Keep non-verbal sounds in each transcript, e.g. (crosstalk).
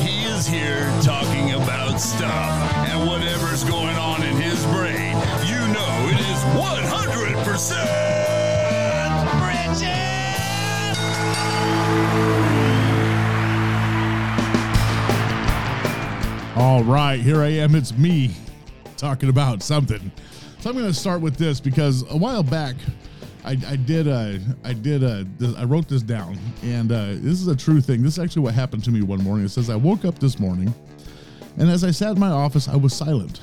He is here talking about stuff and whatever's going on in his brain. You know it is 100% All right, here I am. It's me talking about something. So I'm going to start with this because a while back, I, I did uh, I did this, I wrote this down, and uh, this is a true thing. This is actually what happened to me one morning. It says I woke up this morning, and as I sat in my office, I was silent.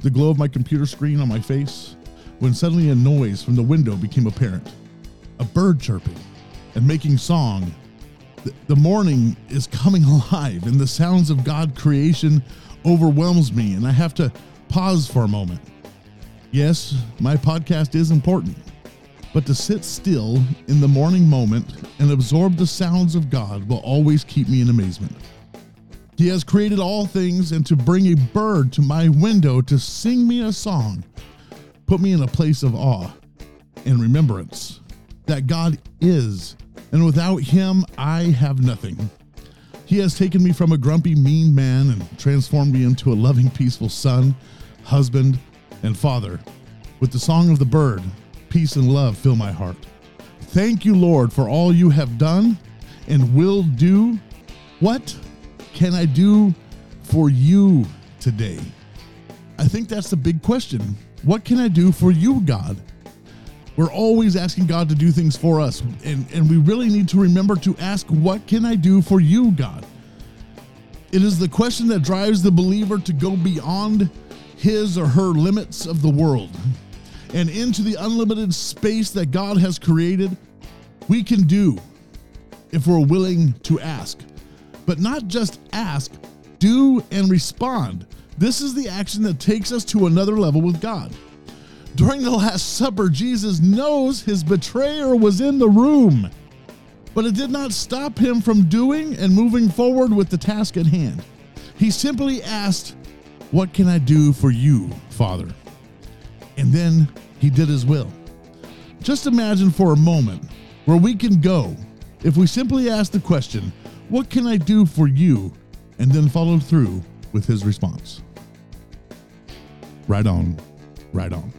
The glow of my computer screen on my face, when suddenly a noise from the window became apparent, a bird chirping and making song the morning is coming (laughs) alive and the sounds of God creation overwhelms me and I have to pause for a moment. Yes, my podcast is important, but to sit still in the morning moment and absorb the sounds of God will always keep me in amazement. He has created all things, and to bring a bird to my window to sing me a song put me in a place of awe and remembrance that God is and without him, I have nothing. He has taken me from a grumpy, mean man and transformed me into a loving, peaceful son, husband, and father. With the song of the bird, peace and love fill my heart. Thank you, Lord, for all you have done and will do. What can I do for you today? I think that's the big question. What can I do for you, God? We're always asking God to do things for us. And, and we really need to remember to ask, What can I do for you, God? It is the question that drives the believer to go beyond his or her limits of the world and into the unlimited space that God has created. We can do if we're willing to ask, but not just ask, do and respond. This is the action that takes us to another level with God. During the Last Supper, Jesus knows his betrayer was in the room, but it did not stop him from doing and moving forward with the task at hand. He simply asked, What can I do for you, Father? And then he did his will. Just imagine for a moment where we can go if we simply ask the question, What can I do for you? and then follow through with his response. Right on, right on.